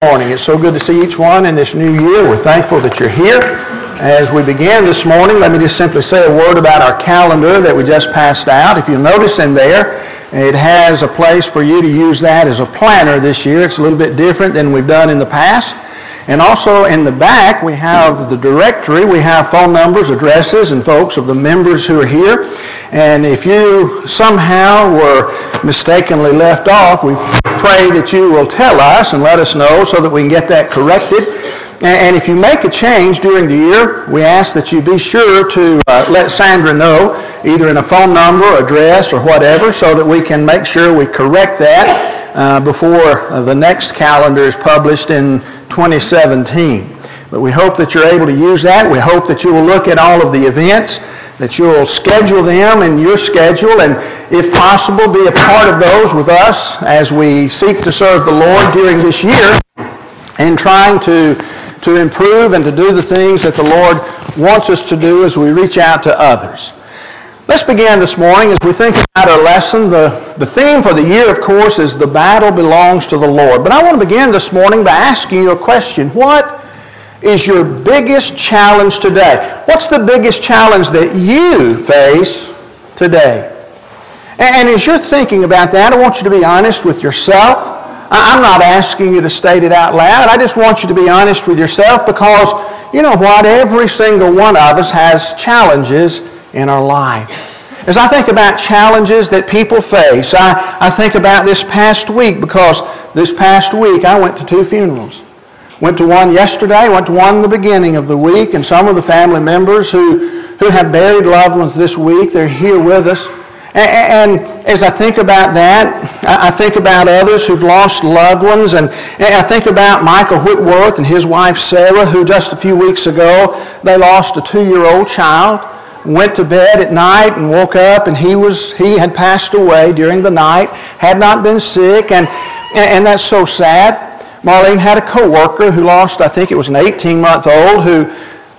morning. It's so good to see each one in this new year. We're thankful that you're here. As we begin this morning, let me just simply say a word about our calendar that we just passed out. If you'll notice in there, it has a place for you to use that as a planner this year. It's a little bit different than we've done in the past. And also in the back, we have the directory. We have phone numbers, addresses, and folks of the members who are here. And if you somehow were mistakenly left off, we pray that you will tell us and let us know so that we can get that corrected. And if you make a change during the year, we ask that you be sure to uh, let Sandra know, either in a phone number, address, or whatever, so that we can make sure we correct that uh, before uh, the next calendar is published in 2017. But we hope that you're able to use that. We hope that you will look at all of the events that you'll schedule them in your schedule and, if possible, be a part of those with us as we seek to serve the Lord during this year and trying to, to improve and to do the things that the Lord wants us to do as we reach out to others. Let's begin this morning as we think about our lesson. The, the theme for the year, of course, is the battle belongs to the Lord. But I want to begin this morning by asking you a question. What is your biggest challenge today? What's the biggest challenge that you face today? And as you're thinking about that, I want you to be honest with yourself. I'm not asking you to state it out loud. I just want you to be honest with yourself because, you know what? Every single one of us has challenges in our life. As I think about challenges that people face, I, I think about this past week because this past week I went to two funerals. Went to one yesterday, went to one the beginning of the week, and some of the family members who, who have buried loved ones this week, they're here with us. And, as I think about that, I think about others who've lost loved ones, and, and I think about Michael Whitworth and his wife Sarah, who just a few weeks ago, they lost a two-year-old child went to bed at night and woke up and he was he had passed away during the night had not been sick and and that's so sad Marlene had a coworker who lost, I think it was an 18-month-old who,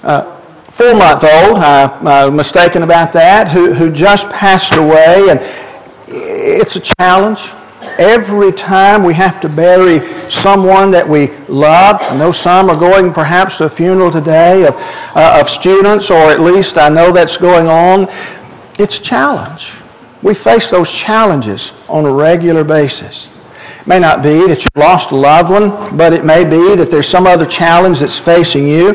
uh, four-month-old, uh, uh, mistaken about that, who, who just passed away. And it's a challenge. Every time we have to bury someone that we love, I know some are going perhaps to a funeral today of, uh, of students, or at least I know that's going on. It's a challenge. We face those challenges on a regular basis. It may not be that you've lost a loved one, but it may be that there's some other challenge that's facing you.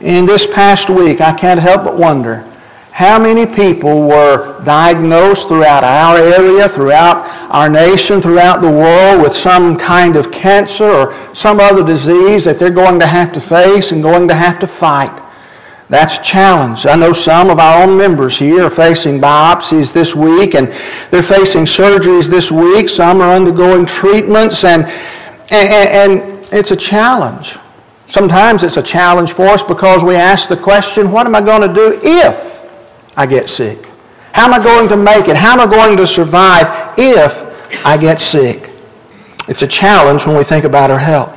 In this past week, I can't help but wonder how many people were diagnosed throughout our area, throughout our nation, throughout the world with some kind of cancer or some other disease that they're going to have to face and going to have to fight. That's a challenge. I know some of our own members here are facing biopsies this week and they're facing surgeries this week. Some are undergoing treatments and, and, and it's a challenge. Sometimes it's a challenge for us because we ask the question, what am I going to do if I get sick? How am I going to make it? How am I going to survive if I get sick? It's a challenge when we think about our health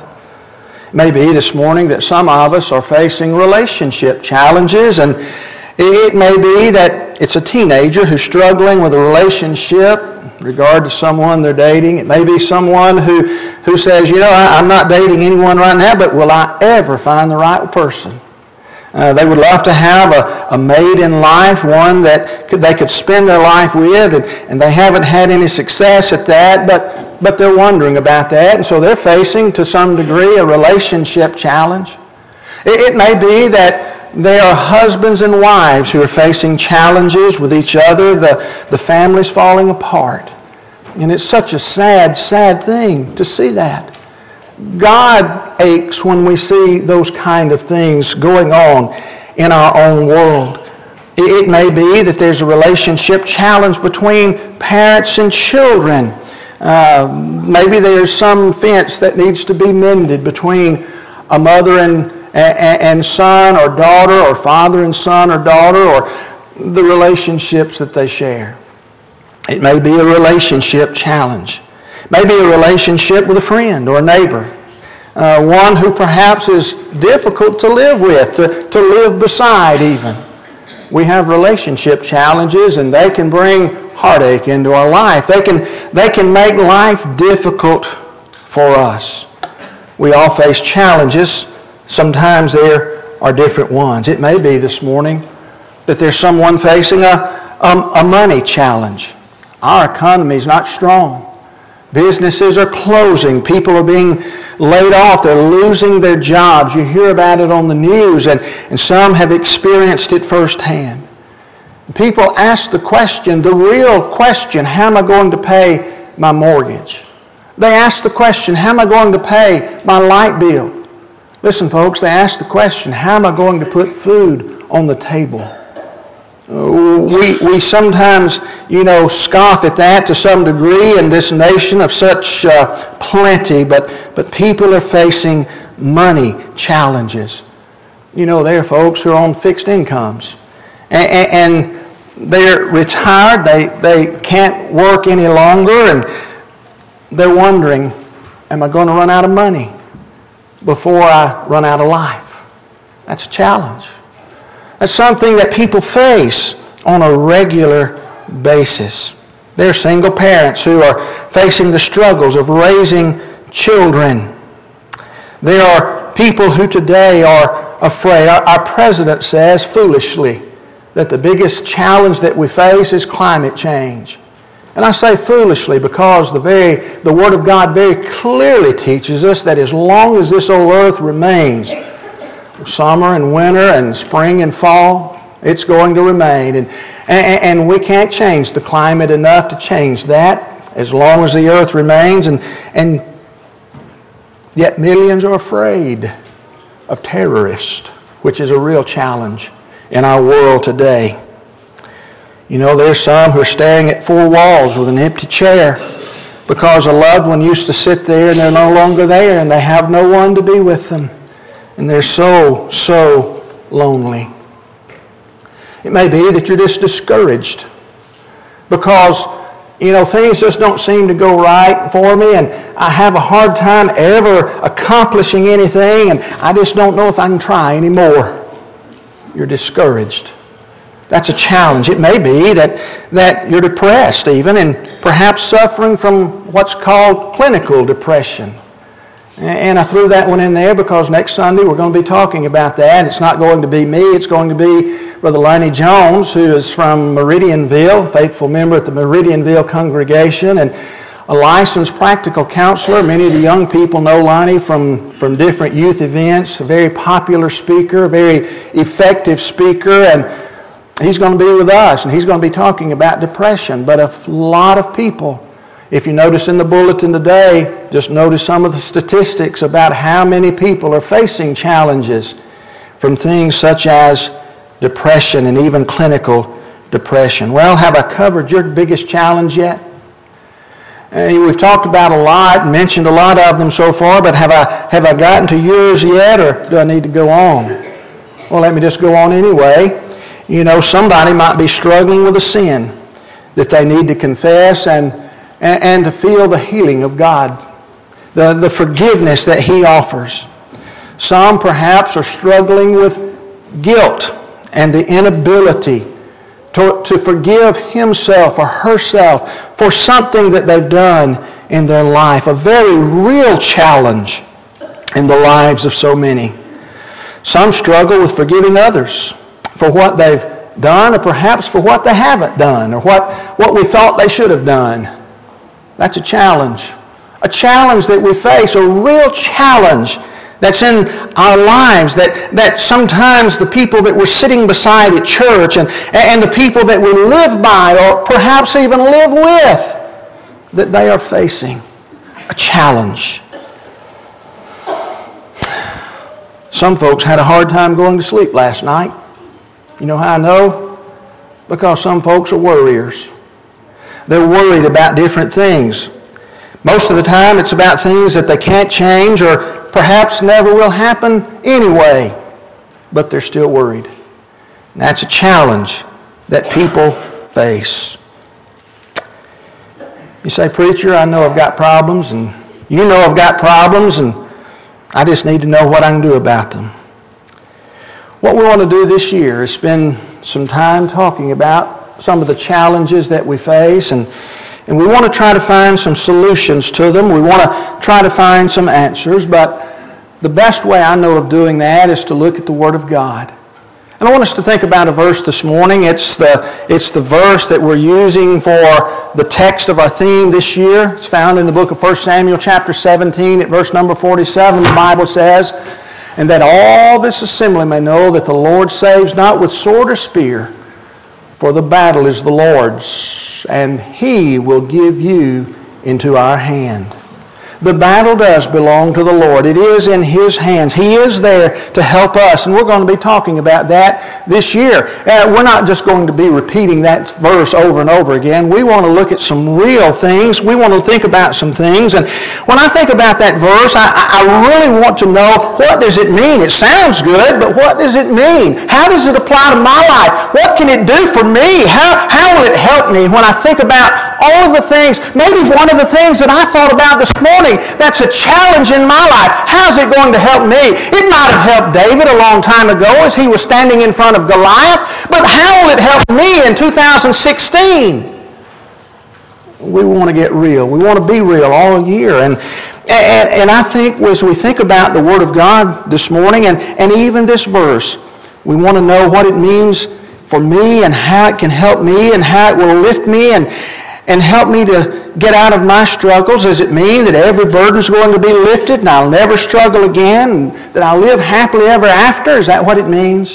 It may be this morning that some of us are facing relationship challenges, and it may be that it's a teenager who's struggling with a relationship regard to someone they're dating. It may be someone who, who says, you know, I, I'm not dating anyone right now, but will I ever find the right person? Uh, they would love to have a, a mate in life, one that could, they could spend their life with, and, and they haven't had any success at that, but but they're wondering about that, and so they're facing, to some degree, a relationship challenge. It, it may be that they are husbands and wives who are facing challenges with each other. The, the family's falling apart. And it's such a sad, sad thing to see that. God aches when we see those kind of things going on in our own world. It may be that there's a relationship challenge between parents and children. Uh, maybe there's some fence that needs to be mended between a mother and, and, and son or daughter or father and son or daughter or the relationships that they share. It may be a relationship challenge. Maybe a relationship with a friend or a neighbor. Uh, one who perhaps is difficult to live with, to, to live beside even. We have relationship challenges and they can bring heartache into our life. They can, they can make life difficult for us. We all face challenges. Sometimes there are different ones. It may be this morning that there's someone facing a, a, a money challenge. Our economy is not strong. Businesses are closing. People are being laid off. They're losing their jobs. You hear about it on the news, and, and some have experienced it firsthand. People ask the question, the real question, how am I going to pay my mortgage? They ask the question, how am I going to pay my light bill? Listen, folks, they ask the question, how am I going to put food on the table? We, we sometimes, you know, scoff at that to some degree in this nation of such uh, plenty, but, but people are facing money challenges. You know, there are folks who are on fixed incomes. And, and they're retired, they, they can't work any longer, and they're wondering, am I going to run out of money before I run out of life? That's a challenge. That's something that people face on a regular basis. There are single parents who are facing the struggles of raising children. There are people who today are afraid. Our, our president says foolishly that the biggest challenge that we face is climate change. And I say foolishly because the very the Word of God very clearly teaches us that as long as this old earth remains, summer and winter and spring and fall. It's going to remain. And, and, and we can't change the climate enough to change that as long as the earth remains. And, and yet millions are afraid of terrorists, which is a real challenge in our world today. You know, there's some who are staring at four walls with an empty chair because a loved one used to sit there and they're no longer there and they have no one to be with them. And they're so, so lonely. It may be that you're just discouraged because, you know, things just don't seem to go right for me and I have a hard time ever accomplishing anything and I just don't know if I can try anymore. You're discouraged. That's a challenge. It may be that, that you're depressed even and perhaps suffering from what's called clinical depression. And I threw that one in there because next Sunday we're going to be talking about that. It's not going to be me, it's going to be Brother Lonnie Jones, who is from Meridianville, faithful member at the Meridianville congregation, and a licensed practical counselor. Many of the young people know Lonnie from, from different youth events, a very popular speaker, a very effective speaker, and he's going to be with us, and he's going to be talking about depression. But a lot of people if you notice in the bulletin today, just notice some of the statistics about how many people are facing challenges from things such as depression and even clinical depression. Well, have I covered your biggest challenge yet? We've talked about a lot, mentioned a lot of them so far, but have I, have I gotten to yours yet, or do I need to go on? Well, let me just go on anyway. You know, somebody might be struggling with a sin that they need to confess and and, and to feel the healing of God, the, the forgiveness that He offers. Some perhaps are struggling with guilt and the inability to, to forgive himself or herself for something that they've done in their life. A very real challenge in the lives of so many. Some struggle with forgiving others for what they've done or perhaps for what they haven't done or what, what we thought they should have done. That's a challenge. A challenge that we face, a real challenge that's in our lives that, that sometimes the people that we're sitting beside at church and, and the people that we live by or perhaps even live with, that they are facing a challenge. Some folks had a hard time going to sleep last night. You know how I know? Because some folks are worriers. They're worried about different things. Most of the time, it's about things that they can't change or perhaps never will happen anyway, but they're still worried. And that's a challenge that people face. You say, Preacher, I know I've got problems, and you know I've got problems, and I just need to know what I can do about them. What we want to do this year is spend some time talking about some of the challenges that we face and, And we want to try to find some solutions to them. We want to try to find some answers, but the best way I know of doing that is to look at the Word of God. And I want us to think about a verse this morning. It's the, it's the verse that we're using for the text of our theme this year. It's found in the book of 1 Samuel chapter 17 at verse number 47. The Bible says, And that all this assembly may know that the Lord saves not with sword or spear, for the battle is the Lord's and He will give you into our hand. The battle does belong to the Lord. It is in His hands. He is there to help us, and we're going to be talking about that this year. Uh, we're not just going to be repeating that verse over and over again. We want to look at some real things. We want to think about some things. And when I think about that verse, I, I really want to know what does it mean? It sounds good, but what does it mean? How does it apply to my life? What can it do for me? How, how will it help me when I think about all the things, maybe one of the things that I thought about this morning that's a challenge in my life. How's it going to help me? It might have helped David a long time ago as he was standing in front of Goliath, but how will it help me in 2016? We want to get real. We want to be real all year. And, and, and I think as we think about the Word of God this morning and, and even this verse, we want to know what it means for me and how it can help me and how it will lift me and, and help me to get out of my struggles? Does it mean that every burden is going to be lifted and I'll never struggle again? And that I'll live happily ever after? Is that what it means?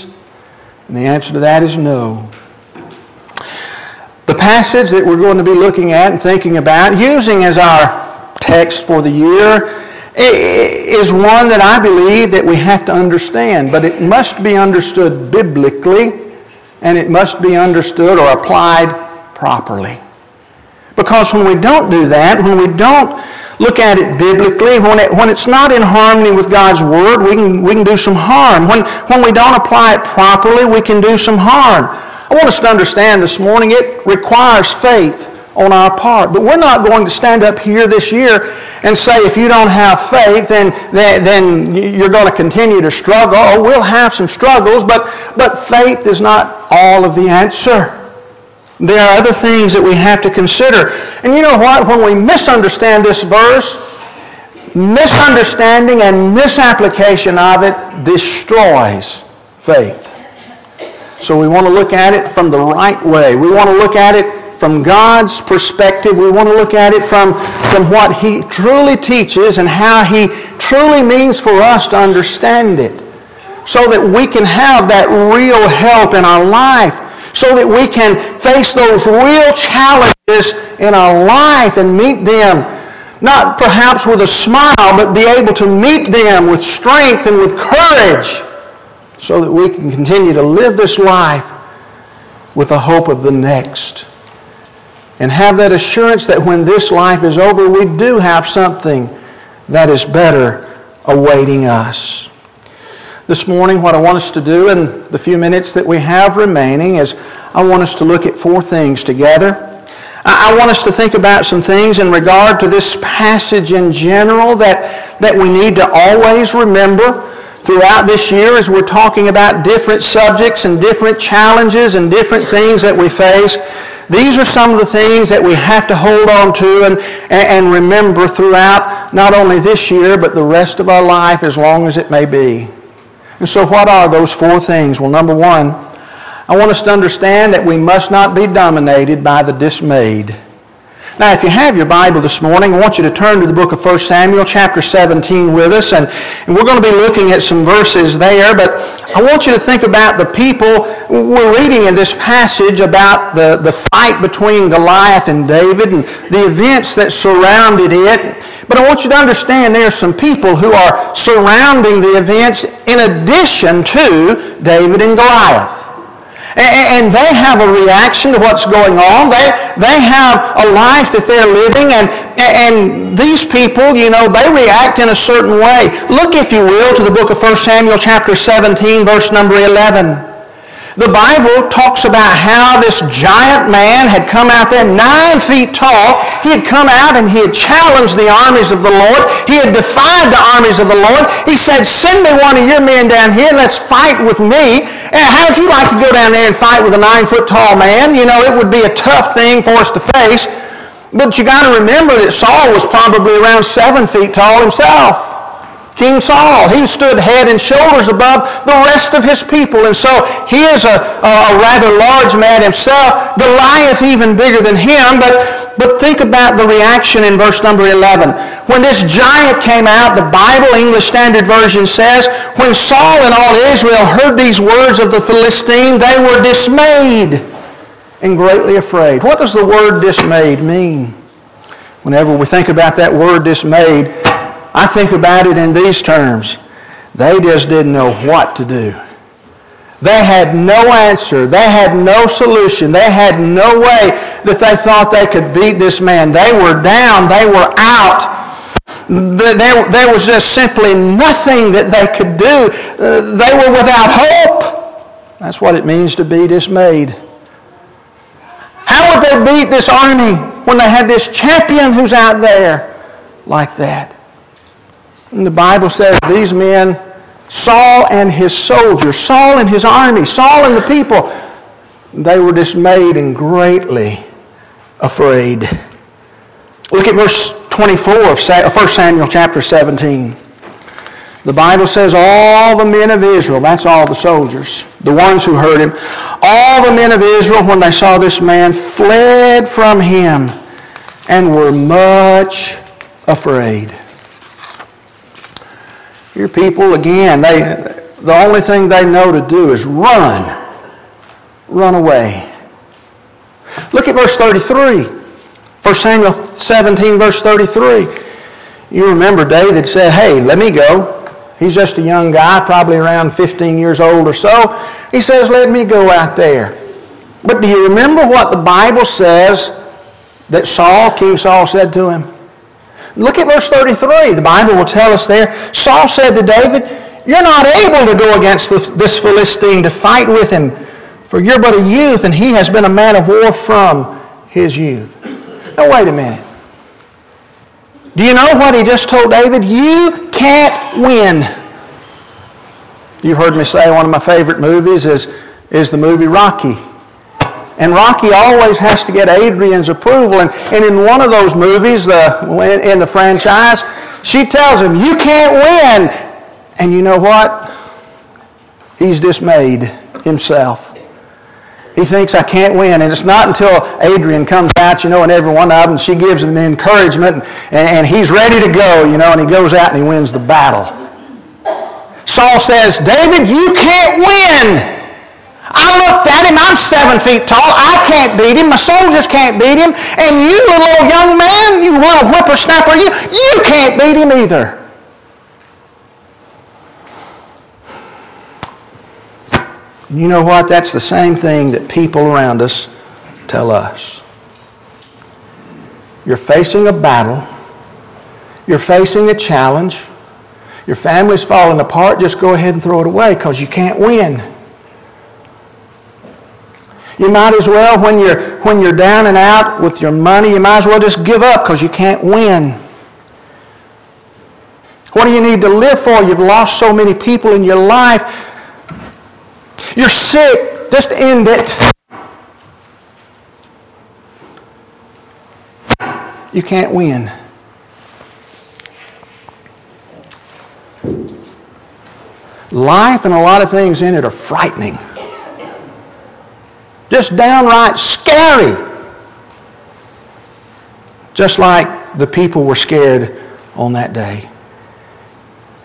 And the answer to that is no. The passage that we're going to be looking at and thinking about, using as our text for the year, is one that I believe that we have to understand, but it must be understood biblically and it must be understood or applied properly. Because when we don't do that, when we don't look at it biblically, when, it, when it's not in harmony with God's Word, we can, we can do some harm. When, when we don't apply it properly, we can do some harm. I want us to understand this morning it requires faith on our part. But we're not going to stand up here this year and say if you don't have faith, then, then, you're going to continue to struggle. Oh, we'll have some struggles, but, but faith is not all of the answer. There are other things that we have to consider. And you know what? When we misunderstand this verse, misunderstanding and misapplication of it destroys faith. So we want to look at it from the right way. We want to look at it from God's perspective. We want to look at it from, from what He truly teaches and how He truly means for us to understand it. So that we can have that real help in our life so that we can face those real challenges in our life and meet them, not perhaps with a smile, but be able to meet them with strength and with courage so that we can continue to live this life with the hope of the next. And have that assurance that when this life is over, we do have something that is better awaiting us this morning, what I want us to do in the few minutes that we have remaining is I want us to look at four things together. I want us to think about some things in regard to this passage in general that, that we need to always remember throughout this year as we're talking about different subjects and different challenges and different things that we face. These are some of the things that we have to hold on to and, and remember throughout not only this year, but the rest of our life as long as it may be. And so what are those four things? Well, number one, I want us to understand that we must not be dominated by the dismayed. Now, if you have your Bible this morning, I want you to turn to the book of 1 Samuel, chapter 17, with us, and, and we're going to be looking at some verses there, but I want you to think about the people. We're reading in this passage about the, the fight between Goliath and David and the events that surrounded it. But I want you to understand there are some people who are surrounding the events in addition to David and Goliath. And they have a reaction to what's going on. They, they have a life that they're living, and, and these people, you know, they react in a certain way. Look, if you will, to the book of 1 Samuel chapter 17, verse number 11. The Bible talks about how this giant man had come out there nine feet tall. He had come out and he had challenged the armies of the Lord. He had defied the armies of the Lord. He said, send me one of your men down here let's fight with me. And how would you like to go down there and fight with a nine foot tall man? You know, it would be a tough thing for us to face. But you got to remember that Saul was probably around seven feet tall himself. King Saul, he stood head and shoulders above the rest of his people. And so he is a, a rather large man himself. Goliath even bigger than him. But, but think about the reaction in verse number 11. When this giant came out, the Bible, English Standard Version says, when Saul and all Israel heard these words of the Philistine, they were dismayed and greatly afraid. What does the word dismayed mean? Whenever we think about that word dismayed, I think about it in these terms. They just didn't know what to do. They had no answer. They had no solution. They had no way that they thought they could beat this man. They were down. They were out. There, was just simply nothing that they could do. Uh, they were without hope. That's what it means to be dismayed. How would they beat this army when they had this champion who's out there like that? And the Bible says these men, Saul and his soldiers, Saul and his army, Saul and the people, they were dismayed and greatly afraid. Look at verse 24 of 1 uh, Samuel chapter 17. The Bible says all the men of Israel, that's all the soldiers, the ones who heard him, all the men of Israel, when they saw this man, fled from him and were much afraid. Your people, again, they, the only thing they know to do is run. Run away. Look at verse 33. 1 Samuel 17, verse 33. You remember David said, Hey, let me go. He's just a young guy, probably around 15 years old or so. He says, Let me go out there. But do you remember what the Bible says that Saul, King Saul, said to him? Look at verse 33. The Bible will tell us there. Saul said to David, You're not able to go against this Philistine to fight with him, for you're but a youth, and he has been a man of war from his youth. Now, wait a minute. Do you know what he just told David? You can't win. You've heard me say one of my favorite movies is, is the movie Rocky. And Rocky always has to get Adrian's approval. And, and in one of those movies, the, in the franchise, she tells him, You can't win. And you know what? He's dismayed himself. He thinks I can't win. And it's not until Adrian comes out, you know, and every one of them, she gives him the encouragement, and, and he's ready to go, you know, and he goes out and he wins the battle. Saul says, David, you can't win. I looked at him, I'm seven feet tall, I can't beat him, my soldiers can't beat him, and you, little young man, you little whippersnapper, you, you can't beat him either. You know what? That's the same thing that people around us tell us. You're facing a battle. You're facing a challenge. Your family's falling apart. Just go ahead and throw it away because you can't win. You might as well, when you're, when you're down and out with your money, you might as well just give up because you can't win. What do you need to live for? You've lost so many people in your life. You're sick. Just end it. You can't win. Life and a lot of things in it are frightening. Just downright scary. Just like the people were scared on that day.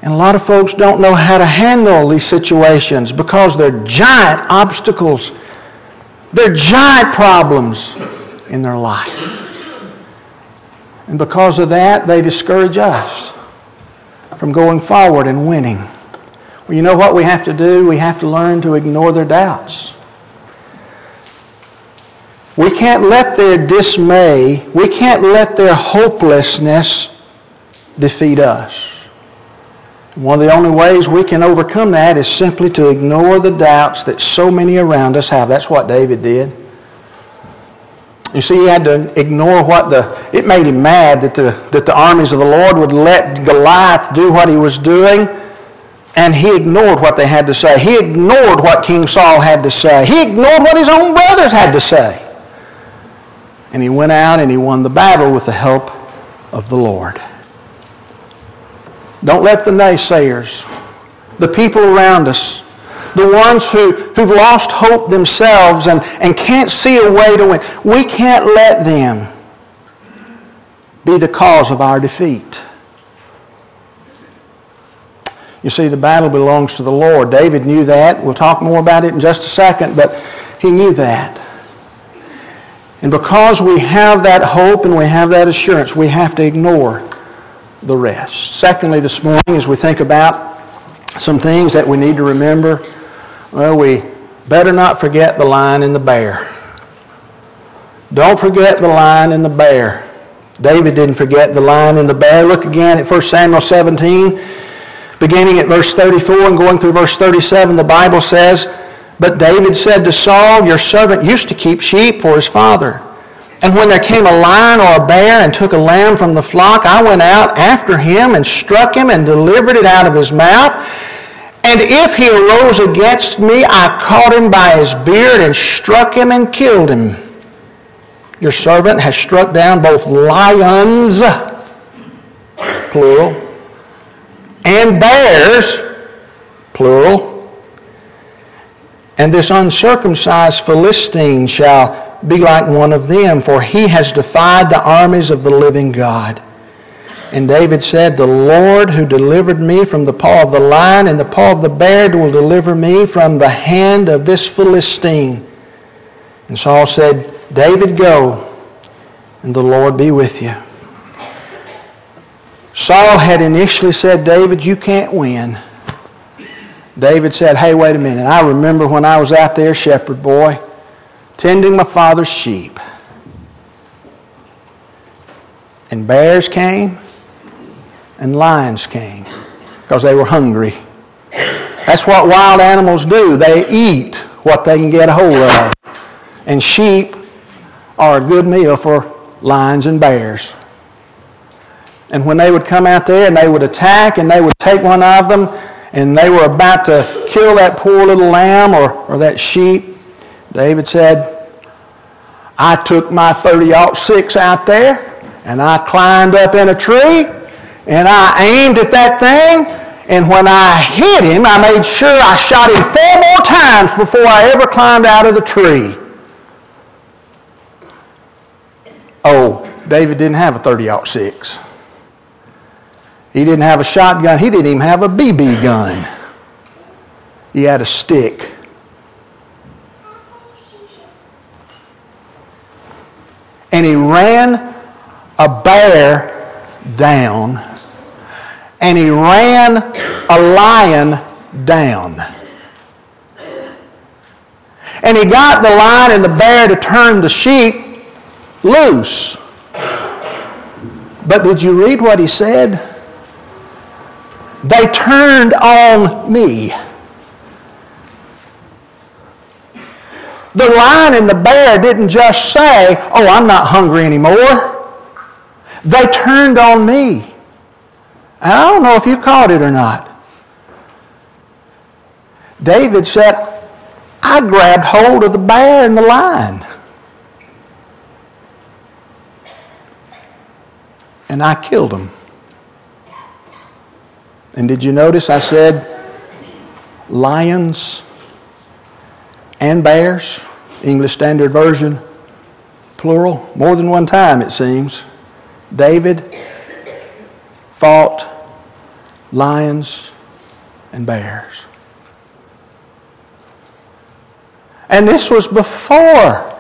And a lot of folks don't know how to handle these situations because they're giant obstacles. They're giant problems in their life. And because of that, they discourage us from going forward and winning. Well, you know what we have to do? We have to learn to ignore their doubts. We can't let their dismay, we can't let their hopelessness defeat us. One of the only ways we can overcome that is simply to ignore the doubts that so many around us have. That's what David did. You see, he had to ignore what the, it made him mad that the, that the armies of the Lord would let Goliath do what he was doing, and he ignored what they had to say. He ignored what King Saul had to say. He ignored what his own brothers had to say. And he went out and he won the battle with the help of the Lord. Don't let the naysayers, the people around us, the ones who, who've lost hope themselves and, and can't see a way to win, we can't let them be the cause of our defeat. You see, the battle belongs to the Lord. David knew that. We'll talk more about it in just a second, but he knew that. And because we have that hope and we have that assurance, we have to ignore the rest. Secondly, this morning, as we think about some things that we need to remember, well, we better not forget the lion and the bear. Don't forget the lion and the bear. David didn't forget the lion and the bear. Look again at 1 Samuel 17. Beginning at verse 34 and going through verse 37, the Bible says, But David said to Saul, Your servant used to keep sheep for his father. And when there came a lion or a bear and took a lamb from the flock, I went out after him and struck him and delivered it out of his mouth. And if he arose against me, I caught him by his beard and struck him and killed him. Your servant has struck down both lions, plural, and bears, plural. And this uncircumcised Philistine shall be like one of them, for he has defied the armies of the living God. And David said, The Lord who delivered me from the paw of the lion and the paw of the bear will deliver me from the hand of this Philistine. And Saul said, David, go, and the Lord be with you. Saul had initially said, David, you can't win. David said, Hey, wait a minute. I remember when I was out there, shepherd boy, tending my father's sheep. And bears came, and lions came, because they were hungry. That's what wild animals do. They eat what they can get a hold of. And sheep are a good meal for lions and bears. And when they would come out there and they would attack and they would take one of them and they were about to kill that poor little lamb or, or that sheep, David said, I took my 30-06 out there and I climbed up in a tree and I aimed at that thing and when I hit him, I made sure I shot him four more times before I ever climbed out of the tree. Oh, David didn't have a 30-06. He didn't have a shotgun. He didn't even have a BB gun. He had a stick. And he ran a bear down. And he ran a lion down. And he got the lion and the bear to turn the sheep loose. But did you read what he said? They turned on me. The lion and the bear didn't just say, Oh, I'm not hungry anymore. They turned on me. And I don't know if you caught it or not. David said, I grabbed hold of the bear and the lion. And I killed them. And did you notice I said lions and bears? English Standard Version, plural, more than one time it seems. David fought lions and bears. And this was before.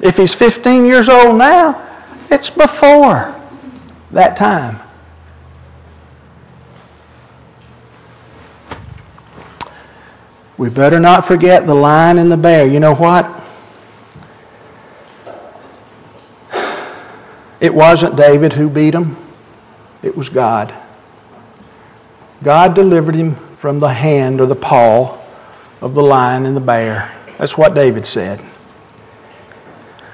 If he's 15 years old now, it's before that time. We better not forget the lion and the bear. You know what? It wasn't David who beat him, it was God. God delivered him from the hand or the paw of the lion and the bear. That's what David said.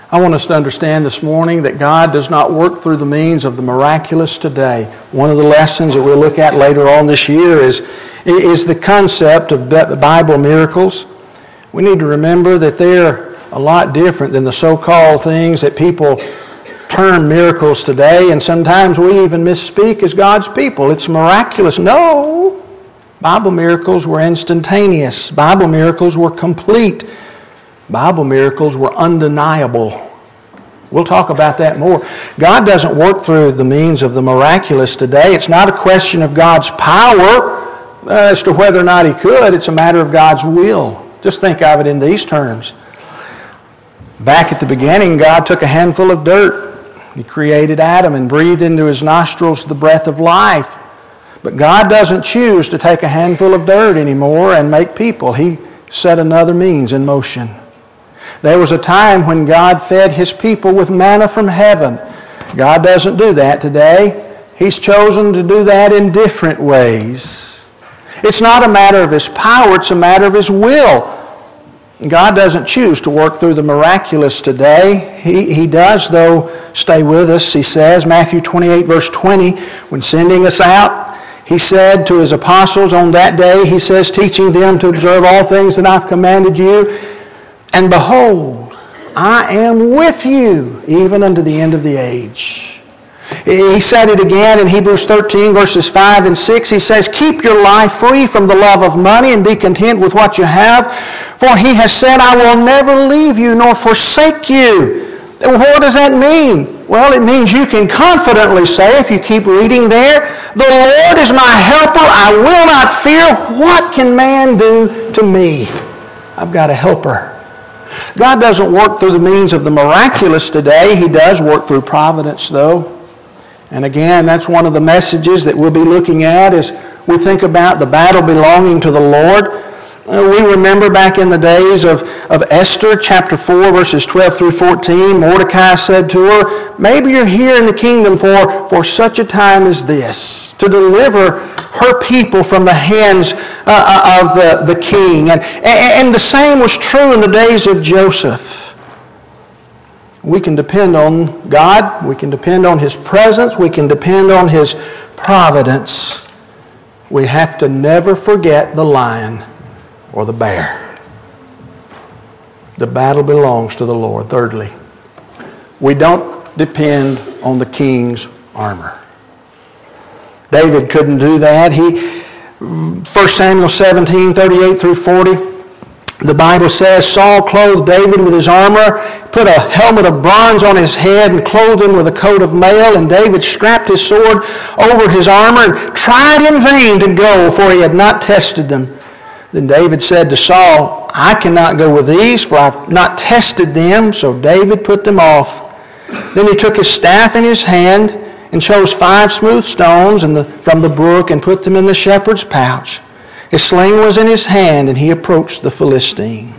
I want us to understand this morning that God does not work through the means of the miraculous today. One of the lessons that we'll look at later on this year is is the concept of Bible miracles. We need to remember that they're a lot different than the so-called things that people term miracles today, and sometimes we even misspeak as God's people. It's miraculous. No! Bible miracles were instantaneous. Bible miracles were complete. Bible miracles were undeniable. We'll talk about that more. God doesn't work through the means of the miraculous today. It's not a question of God's power uh, as to whether or not He could. It's a matter of God's will. Just think of it in these terms. Back at the beginning, God took a handful of dirt he created Adam and breathed into his nostrils the breath of life. But God doesn't choose to take a handful of dirt anymore and make people. He set another means in motion. There was a time when God fed His people with manna from heaven. God doesn't do that today. He's chosen to do that in different ways. It's not a matter of His power, it's a matter of His will. God doesn't choose to work through the miraculous today. He, he does, though, stay with us. He says, Matthew 28, verse 20, when sending us out, He said to His apostles on that day, He says, teaching them to observe all things that I've commanded you. And behold, I am with you even unto the end of the age. He said it again in Hebrews 13, verses 5 and 6. He says, Keep your life free from the love of money and be content with what you have. For he has said, I will never leave you nor forsake you. What does that mean? Well, it means you can confidently say, if you keep reading there, The Lord is my helper. I will not fear. What can man do to me? I've got a helper. God doesn't work through the means of the miraculous today. He does work through providence, though. And again, that's one of the messages that we'll be looking at as we think about the battle belonging to the Lord. Uh, we remember back in the days of, of Esther, chapter 4, verses 12 through 14, Mordecai said to her, Maybe you're here in the kingdom for, for such a time as this, to deliver her people from the hands uh, uh of the, the king. And, and the same was true in the days of Joseph. We can depend on God. We can depend on His presence. We can depend on His providence. We have to never forget the lion or the bear. The battle belongs to the Lord. Thirdly, we don't depend on the king's armor. David couldn't do that. He 1 Samuel 17, 38 through 40. The Bible says Saul clothed David with his armor, put a helmet of bronze on his head, and clothed him with a coat of mail. And David strapped his sword over his armor and tried in vain to go, for he had not tested them. Then David said to Saul, I cannot go with these, for I've not tested them. So David put them off. Then he took his staff in his hand and chose five smooth stones from the brook and put them in the shepherd's pouch. His sling was in his hand, and he approached the Philistines.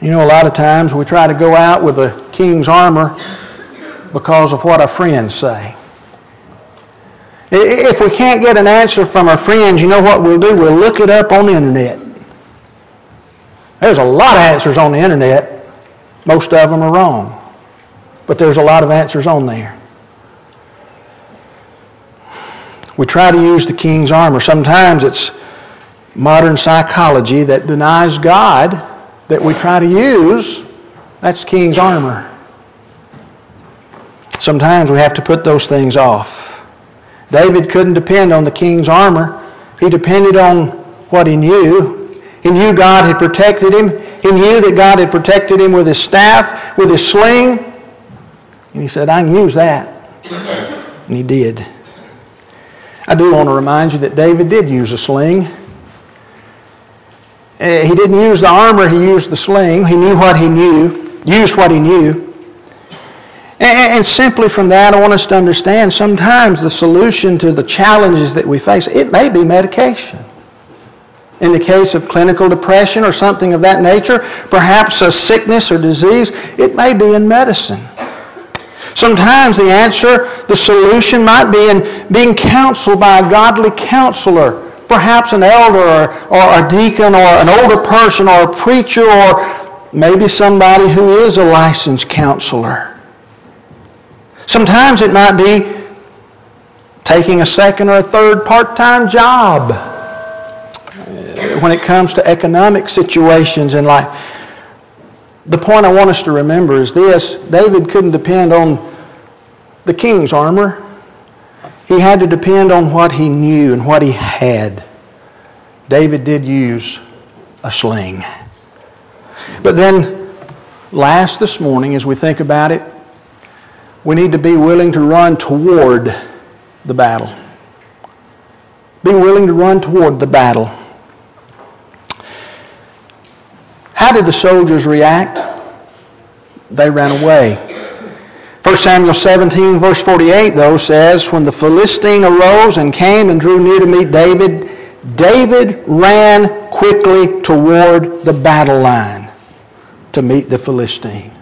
You know, a lot of times we try to go out with a king's armor because of what our friends say. If we can't get an answer from our friends, you know what we'll do? We'll look it up on the internet. There's a lot of answers on the internet. Most of them are wrong. But there's a lot of answers on there. We try to use the king's armor. Sometimes it's modern psychology that denies God that we try to use. That's king's armor. Sometimes we have to put those things off. David couldn't depend on the king's armor. He depended on what he knew. He knew God had protected him. He knew that God had protected him with his staff, with his sling. And he said, I can use that. And he did. I do want to remind you that David did use a sling. Uh, he didn't use the armor, he used the sling. He knew what he knew, used what he knew. And simply from that, I want us to understand sometimes the solution to the challenges that we face, it may be medication. In the case of clinical depression or something of that nature, perhaps a sickness or disease, it may be in medicine. Sometimes the answer, the solution might be in being counseled by a godly counselor, perhaps an elder or, or a deacon or an older person or a preacher or maybe somebody who is a licensed counselor. Sometimes it might be taking a second or a third part-time job uh, when it comes to economic situations in life. The point I want us to remember is this David couldn't depend on the king's armor. He had to depend on what he knew and what he had. David did use a sling. But then, last this morning, as we think about it, we need to be willing to run toward the battle. Be willing to run toward the battle. How did the soldiers react? They ran away. 1 Samuel 17, verse 48, though, says, When the Philistine arose and came and drew near to meet David, David ran quickly toward the battle line to meet the Philistine.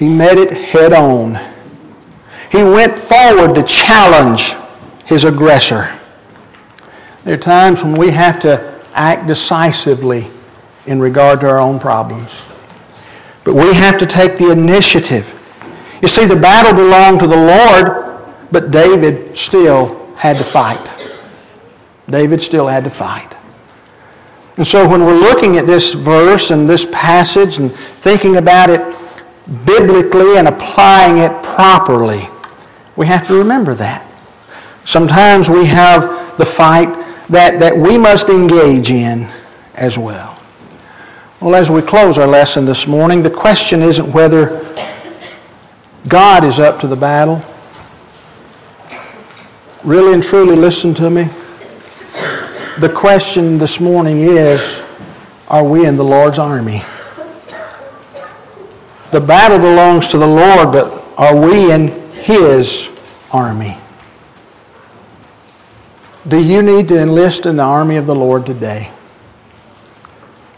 He met it head on. He went forward to challenge his aggressor. There are times when we have to act decisively in regard to our own problems. But we have to take the initiative. You see, the battle belonged to the Lord, but David still had to fight. David still had to fight. And so when we're looking at this verse and this passage and thinking about it biblically and applying it properly, we have to remember that. Sometimes we have the fight that, that we must engage in as well. Well, as we close our lesson this morning, the question isn't whether God is up to the battle. Really and truly listen to me. The question this morning is Are we in the Lord's army? The battle belongs to the Lord, but are we in His army? Do you need to enlist in the army of the Lord today?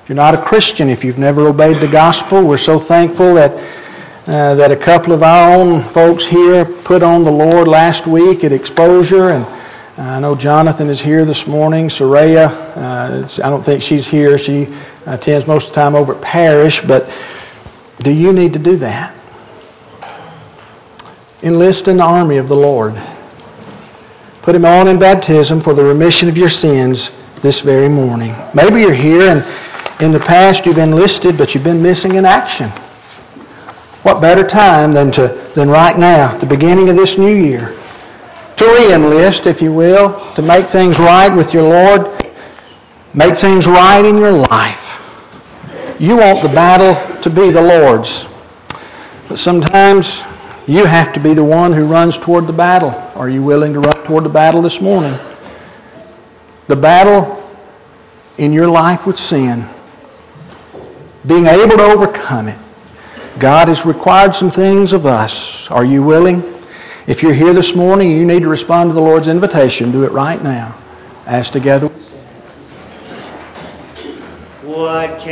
If you're not a Christian, if you've never obeyed the gospel, we're so thankful that uh, that a couple of our own folks here put on the Lord last week at exposure, and I know Jonathan is here this morning. Soraya, uh, I don't think she's here. She attends most of the time over at Parish, but do you need to do that? Enlist in the army of the Lord. Put him on in baptism for the remission of your sins this very morning. Maybe you're here and in the past you've enlisted, but you've been missing in action. What better time than, to, than right now, the beginning of this new year, to re-enlist, if you will, to make things right with your Lord, make things right in your life. You want the battle to be the Lord's. But sometimes you have to be the one who runs toward the battle. Are you willing to run toward the battle this morning? The battle in your life with sin being able to overcome it. God has required some things of us. Are you willing? If you're here this morning you need to respond to the Lord's invitation, do it right now. As together. What